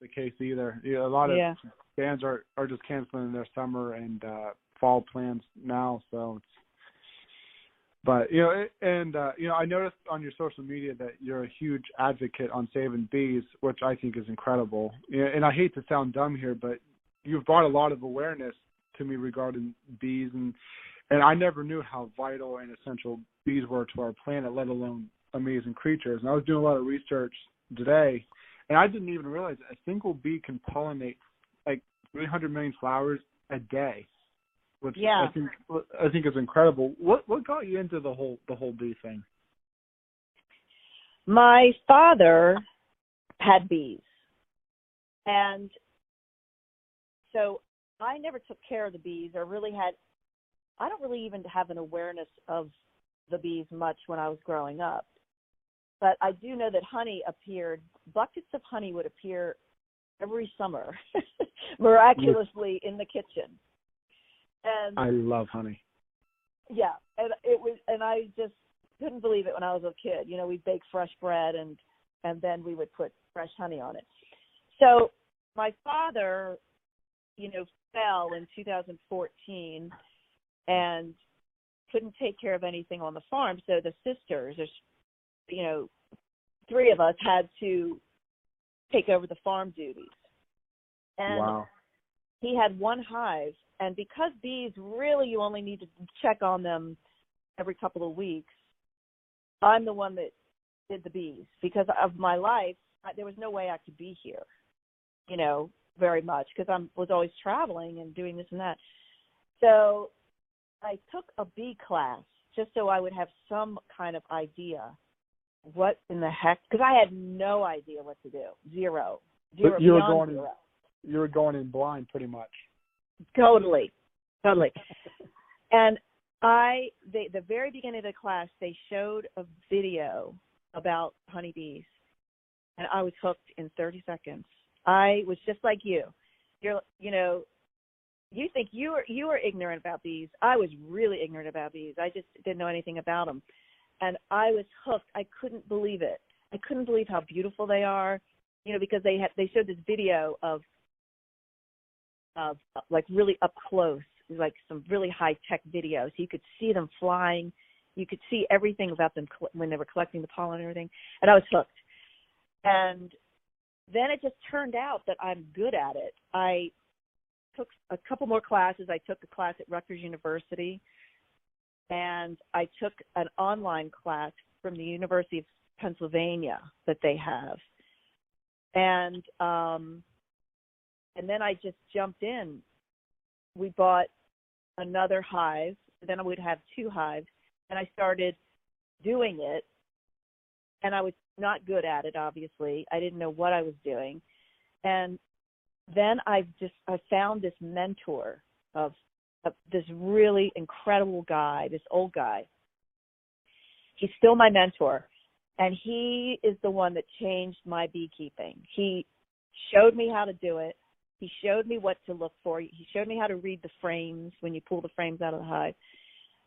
the case either. You know, a lot of Yeah. bands are are just canceling their summer and uh fall plans now, so it's but you know, it- and uh, you know, I noticed on your social media that you're a huge advocate on saving bees, which I think is incredible. You know, and I hate to sound dumb here, but you've brought a lot of awareness to me regarding bees, and and I never knew how vital and essential bees were to our planet, let alone amazing creatures. And I was doing a lot of research today, and I didn't even realize a single bee can pollinate like 300 million flowers a day which Yeah. I think I think is incredible. What what got you into the whole the whole bee thing? My father had bees. And so I never took care of the bees or really had I don't really even have an awareness of the bees much when I was growing up. But I do know that honey appeared buckets of honey would appear every summer miraculously in the kitchen. And I love honey. yeah, and it was, and I just couldn't believe it when I was a kid. You know, we'd bake fresh bread and and then we would put fresh honey on it. So my father, you know, fell in 2014 and couldn't take care of anything on the farm. So the sisters, there's, you know, three of us had to take over the farm duties. And wow. he had one hive and because bees really you only need to check on them every couple of weeks i'm the one that did the bees because of my life I, there was no way i could be here you know very much because i was always traveling and doing this and that so i took a bee class just so i would have some kind of idea what in the heck because i had no idea what to do zero zero But you were going in- You were going in blind pretty much. Totally, totally. and I, they, the very beginning of the class, they showed a video about honeybees, and I was hooked in 30 seconds. I was just like you. You're, you know, you think you were you were ignorant about bees. I was really ignorant about bees. I just didn't know anything about them, and I was hooked. I couldn't believe it. I couldn't believe how beautiful they are. You know, because they had they showed this video of of like really up close, like some really high tech videos. You could see them flying. You could see everything about them cl- when they were collecting the pollen and everything. And I was hooked. And then it just turned out that I'm good at it. I took a couple more classes. I took a class at Rutgers University, and I took an online class from the University of Pennsylvania that they have. And um and then I just jumped in. We bought another hive. Then I would have two hives, and I started doing it. And I was not good at it. Obviously, I didn't know what I was doing. And then I just I found this mentor of, this really incredible guy, this old guy. He's still my mentor, and he is the one that changed my beekeeping. He showed me how to do it he showed me what to look for. He showed me how to read the frames when you pull the frames out of the hive.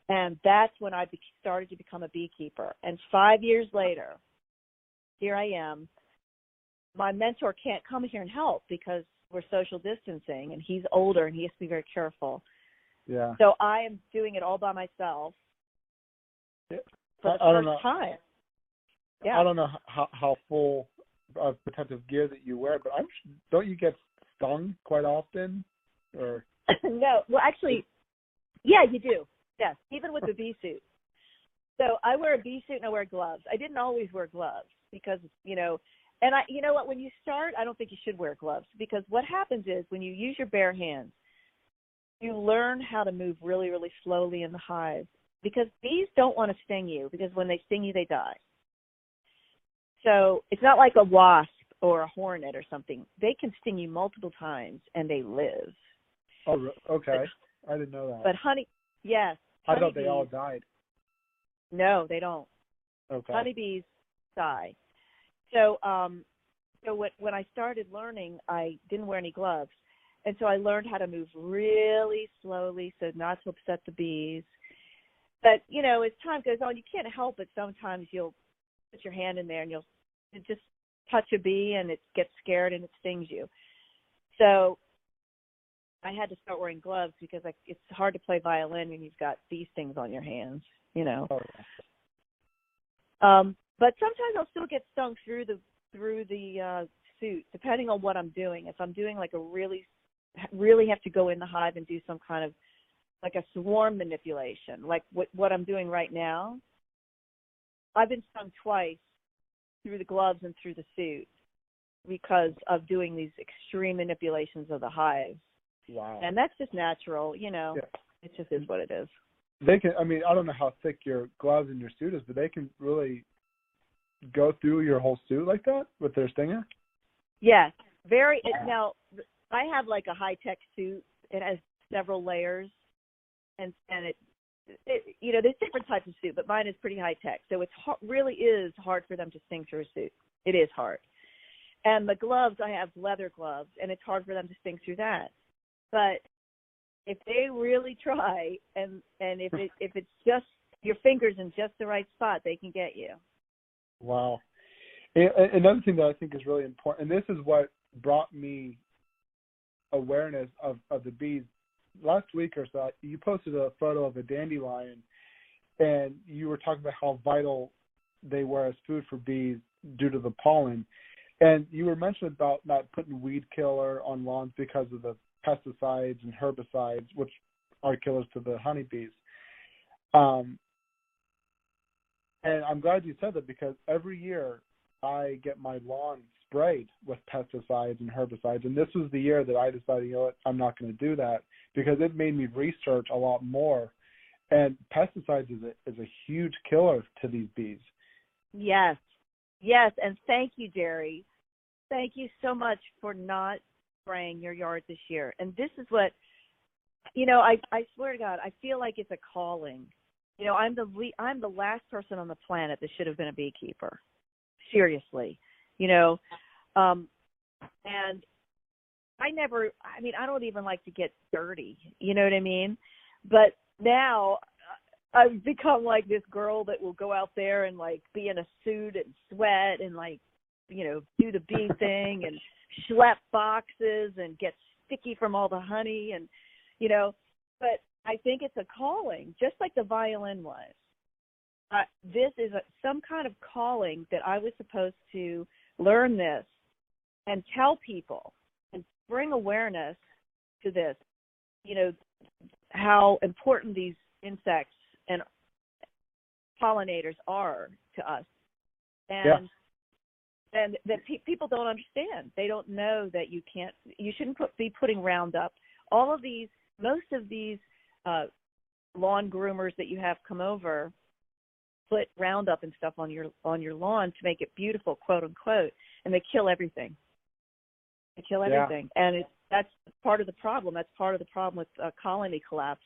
And that's when I started to become a beekeeper. And five years later, here I am. My mentor can't come here and help because we're social distancing and he's older and he has to be very careful. Yeah. So I am doing it all by myself Yeah. for the I- I don't first know. time. Yeah. I don't know how how full of protective gear that you wear, but I'm don't you get stung quite often? Or no, well, actually, yeah, you do. Yes, even with the bee suit. So I wear a bee suit and I wear gloves. I didn't always wear gloves because you know, and I, you know what? When you start, I don't think you should wear gloves because what happens is when you use your bare hands, you learn how to move really, really slowly in the hive because bees don't want to sting you because when they sting you, they die. So it's not like a wasp or a hornet or something. They can sting you multiple times and they live. oh, okay, I didn't know that. But honey, yes. I thought they honeybees- all died. No, they don't. Okay. Honeybees die. So, um, so when when I started learning, I didn't wear any gloves, and so I learned how to move really slowly, so not to upset the bees. But you know, as time goes on, you can't help it. Sometimes you'll put your hand in there and you'll just touch a bee and it gets scared and it stings you. So I had to start wearing gloves because like it's hard to play violin when you've got these things on your hands, you know. Oh, Um, but sometimes I'll still get stung through the through the uh suit, depending on what I'm doing. If I'm doing like a really really have to go in the hive and do some kind of like a swarm manipulation, like what what I'm doing right now. I've been stung twice through the gloves and through the suit because of doing these extreme manipulations of the hive. wow. And that's just natural, you know. Yeah. It just is what it is. they can i mean i don't know how thick your gloves and your suit is but they can really go through your whole suit like that with their stinger Yes, very. It, now, I have like a high tech suit. It has several layers, and and it, it, you know, there's different types of suit, but mine is pretty high tech. So it's har- really is hard for them to sting through a suit. It is hard. And the gloves, I have leather gloves, and it's hard for them to sting through that. But if they really try, and and if it if it's just your fingers in just the right spot, they can get you. wow another thing that i think is really important and this is what brought me awareness of of the bees. Last week or so you posted a photo of a dandelion and you were talking about how vital they were as food for bees due to the pollen. And you were mentioning about not putting weed killer on lawns because of the pesticides and herbicides which are killers to the honeybees. Um and i'm glad you said that because every year i get my lawn sprayed with pesticides and herbicides and this was the year that i decided you know what i'm not going to do that because it made me research a lot more and pesticides is a is a huge killer to these bees Yes. Yes. And thank you, Jerry. Thank you so much for not spraying your yard this year. And this is what you know, I I swear to God, I feel like it's a calling. You know, I'm the I'm the last person on the planet that should have been a beekeeper. Seriously. You know, um and I never I mean, I don't even like to get dirty. You know what I mean? But now I've become like this girl that will go out there and like be in a suit and sweat and like you know do the bee thing and schlep boxes and get sticky from all the honey and you know but I think it's a calling just like the violin was uh, this is a, some kind of calling that I was supposed to learn this and tell people and bring awareness to this you know how important these insects and pollinators are to us. And Yeah. and that pe- people don't understand. They don't know that you can't you shouldn't put, be putting roundup. All of these most of these uh lawn groomers that you have come over put roundup and stuff on your on your lawn to make it beautiful quote unquote and they kill everything. They kill Yeah. everything. And it's that's part of the problem. That's part of the problem with uh, colony collapse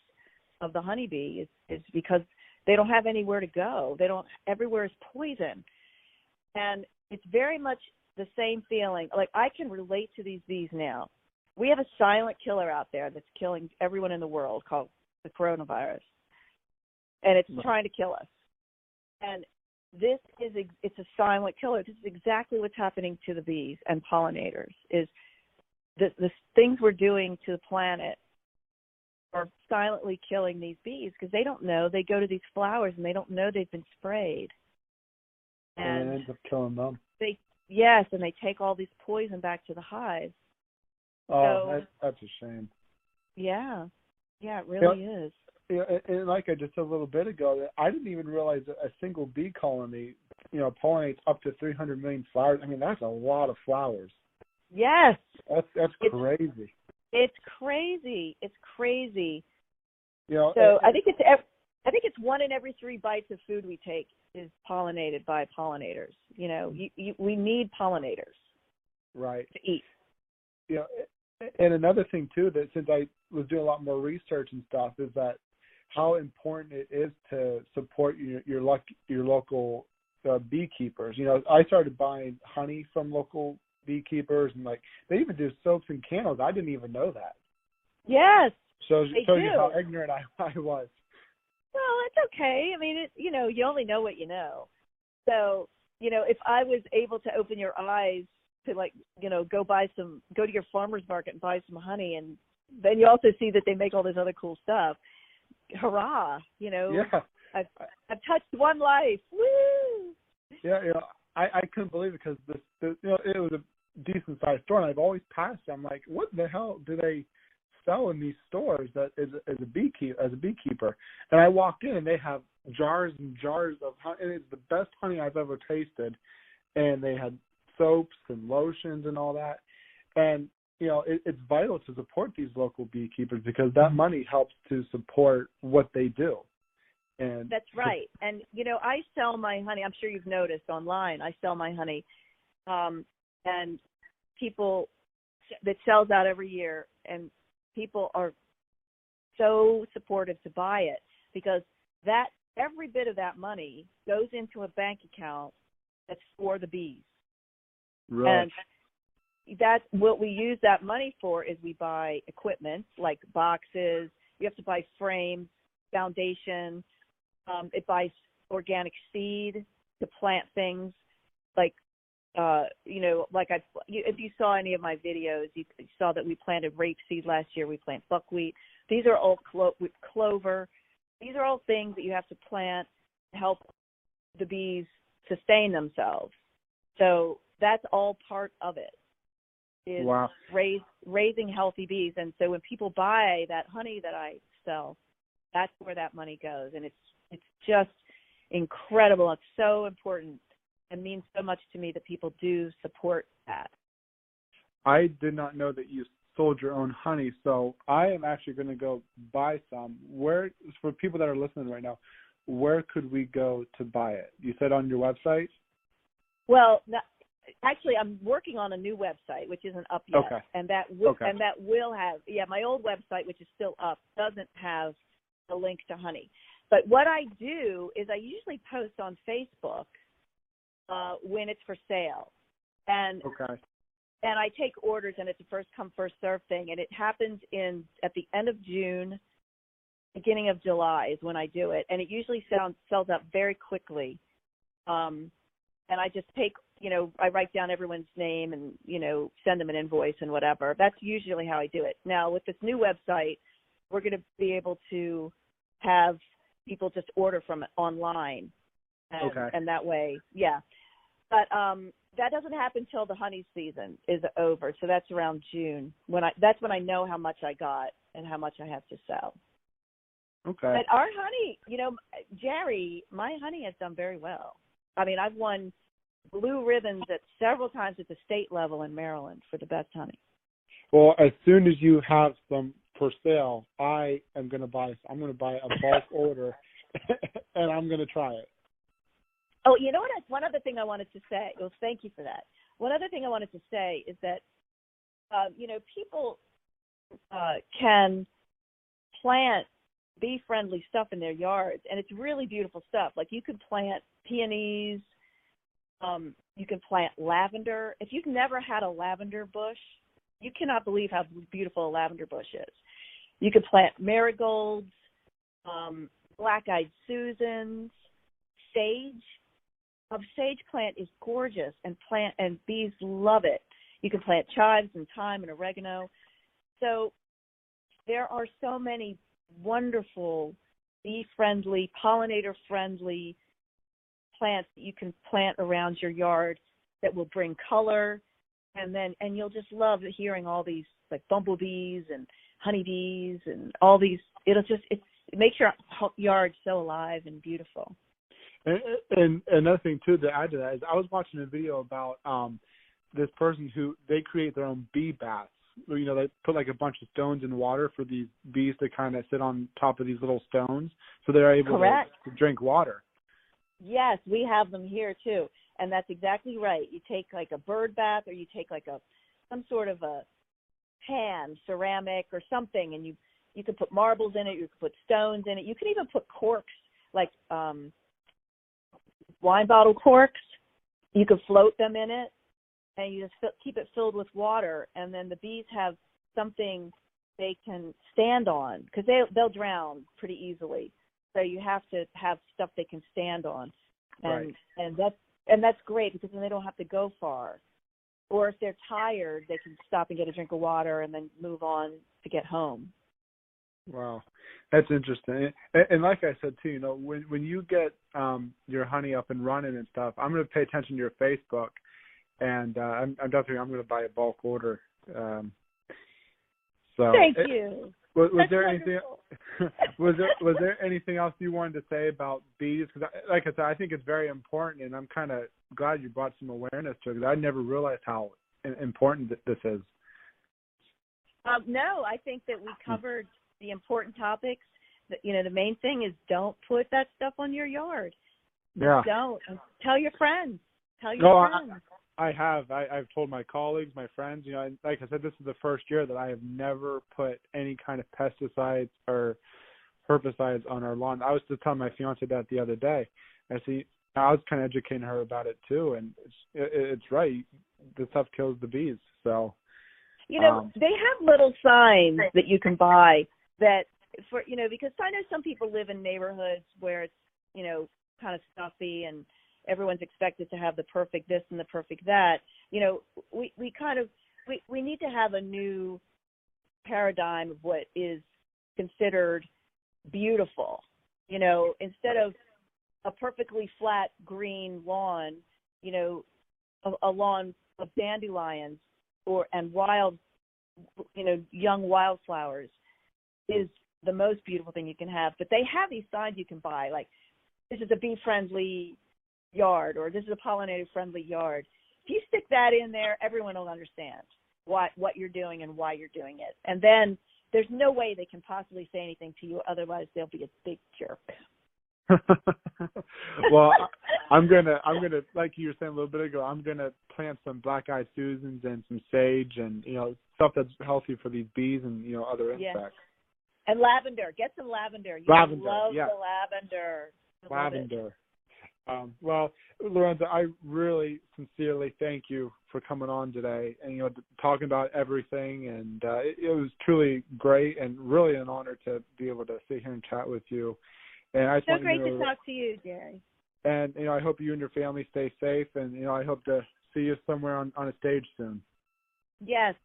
of the honeybee is is because they don't have anywhere to go. They don't everywhere is poison. And it's very much the same feeling. Like i can relate to these bees now. We have a silent killer out there that's killing everyone in the world called the coronavirus. And it's trying to kill us and this is it's a silent killer. This is exactly what's happening to the bees and pollinators is the the things we're doing to the planet are silently killing these bees because they don't know. They go to these flowers and they don't know they've been sprayed. And and it ends up killing them. they yes and they take all this poison back to the hive. Oh So- that, that's a shame. Yeah. Yeah it really is And- and like I just said a little bit ago, that I didn't even realize that a single bee colony, you know, pollinates up to 300 million flowers. I mean, that's a lot of flowers. yes That's that's It's- crazy. it's crazy it's crazy You know, so and- i think it's i think it's one in every three bites of food we take is pollinated by pollinators you know you, you, we need pollinators right. to eat You know, and another thing too that since I was doing a lot more research and stuff is that how important it is to support your your luck your local uh, beekeepers. You know, I started buying honey from local beekeepers and like they even do soaps and candles. I didn't even know that. yes So They show you how ignorant I, I was. Well, it's okay. I mean, it you know, you only know what you know. So, you know, if I was able to open your eyes to like, you know, go buy some, go to your farmer's market and buy some honey, and then you also see that they make all this other cool stuff. Hurrah! You know, Yeah. I've I've touched one life. Woo! Yeah, know, I I couldn't believe it because this, this you know it was a decent sized store, and I've always passed. it. I'm like, what the hell do they sell in these stores that as as a beekeeper as a beekeeper? And I walked in, and they have jars and jars of honey. And it's the best honey I've ever tasted. And they had soaps and lotions and all that. And you know, it, it's vital to support these local beekeepers because that money helps to support what they do. And That's right. And you know, I sell my honey. I'm sure you've noticed online. I sell my honey, um, and people that sells out every year, and people are so supportive to buy it because that every bit of that money goes into a bank account that's for the bees. Right. And that's what we use that money for is we buy equipment like boxes. You have to buy frames, foundation. Um, it buys organic seed to plant things. Like uh you know like I if you saw any of my videos you saw that we planted rapeseed last year. We plant buckwheat. These are all clo- clover. These are all things that you have to plant to help the bees sustain themselves. So that's all part of it is wow. raise raising healthy bees and so when people buy that honey that I sell that's where that money goes and it's it's just incredible it's so important it means so much to me that people do support that I did not know that you sold your own honey, so I am actually going to go buy some. Where for people that are listening right now, where could we go to buy it? You said on your website. well no, actually i'm working on a new website which isn't up yet Okay. and that will Okay. and that will have yeah my old website which is still up doesn't have a link to honey but what i do is i usually post on facebook uh when it's for sale and Okay. and I take orders and it's a first come first serve thing and it happens in at the end of June, beginning of July is when I do it and it usually sounds sells out very quickly. Um and I just take, you know, I write down everyone's name and, you know, send them an invoice and whatever. That's usually how I do it. Now with this new website, we're going to be able to have people just order from it online. And, Okay. and that way, yeah. But um that doesn't happen till the honey season is over. So that's around June when I that's when I know how much I got and how much I have to sell. Okay. But our honey, you know, Jerry, my honey has done very well. I mean, I've won blue ribbons at several times at the state level in Maryland for the best honey. Well, as soon as you have some for sale, I am going to buy. I'm going to buy a bulk order, and I'm going to try it. Oh, you know what? One other thing I wanted to say. Well, thank you for that. One other thing I wanted to say is that, uh, you know, people uh, can plant bee-friendly stuff in their yards, and it's really beautiful stuff. Like you could plant peonies, um, you can plant lavender. If you've never had a lavender bush, you cannot believe how beautiful a lavender bush is. You can plant marigolds, um, black-eyed Susans, sage a sage plant is gorgeous and plant and bees love it. You can plant chives and thyme and oregano. So there are so many wonderful bee friendly, pollinator friendly plants that you can plant around your yard that will bring color and then and you'll just love hearing all these like bumblebees and honeybees and all these it'll just it's, it makes your yard so alive and beautiful. And, and another thing too to add to that is I was watching a video about um this person who they create their own bee baths. You know, they put like a bunch of stones in water for these bees to kind of sit on top of these little stones, so they're able Correct. to, to drink water. Yes, we have them here too, and that's exactly right. You take like a bird bath, or you take like a some sort of a pan, ceramic or something, and you you can put marbles in it. You can put stones in it. You can even put corks, like um wine bottle corks. You can float them in it, and you just fill, keep it filled with water, and then the bees have something they can stand on because they they'll drown pretty easily. So you have to have stuff they can stand on, and Right. and that's and that's great because then they don't have to go far. Or if they're tired, they can stop and get a drink of water and then move on to get home. Wow, that's interesting. And, and like I said too, you know, when when you get um your honey up and running and stuff, I'm going to pay attention to your Facebook, and uh, I'm, I'm definitely I'm going to buy a bulk order. Um, so Thank it- you. Was, was there anything? was there was there anything else you wanted to say about bees? Because, like I said, I think it's very important, and I'm kind of glad you brought some awareness to it. Because I never realized how important this is. Um, no, I think that we covered the important topics. You know, the main thing is don't put that stuff on your yard. Yeah. Don't. Tell your friends. Tell your No, friends. I have. I, I've told my colleagues, my friends. You know, and like I said, this is the first year that I have never put any kind of pesticides or herbicides on our lawn. I was just telling my fiance that the other day. I see. I was kind of educating her about it too, and it's it, it's right. The stuff kills the bees. So You know, Um, they have little signs that you can buy that for you know because I know some people live in neighborhoods where it's you know kind of stuffy and everyone's expected to have the perfect this and the perfect that. You know, we we kind of we we need to have a new paradigm of what is considered beautiful. You know, instead of a perfectly flat green lawn, you know, a, a lawn of dandelions or and wild you know young wildflowers is the most beautiful thing you can have but they have these signs you can buy like this is a bee friendly yard or this is a pollinator friendly yard if you stick that in there everyone will understand what what you're doing and why you're doing it and then there's no way they can possibly say anything to you otherwise they'll be a big jerk well, I'm gonna, I'm gonna, like you were saying a little bit ago, I'm gonna plant some black eyed Susans and some sage and you know stuff that's healthy for these bees and you know other Yeah. insects. and lavender get some lavender you Lavender, love yeah. the lavender I. Lavender. Um, well, Lorenza, I really sincerely thank you for coming on today and you know talking about everything, and uh, it, it was truly great and really an honor to be able to sit here and chat with you. And I so great to know to talk to you jerry and you know I hope you and your family stay safe, and you know I hope to see you somewhere on on a stage soon. Yes,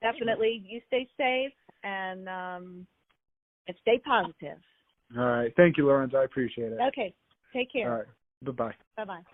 definitely. You stay safe and um and stay positive. All right, thank you, Lorenza. I appreciate it. Okay. Take care. All right, bye bye. Bye bye.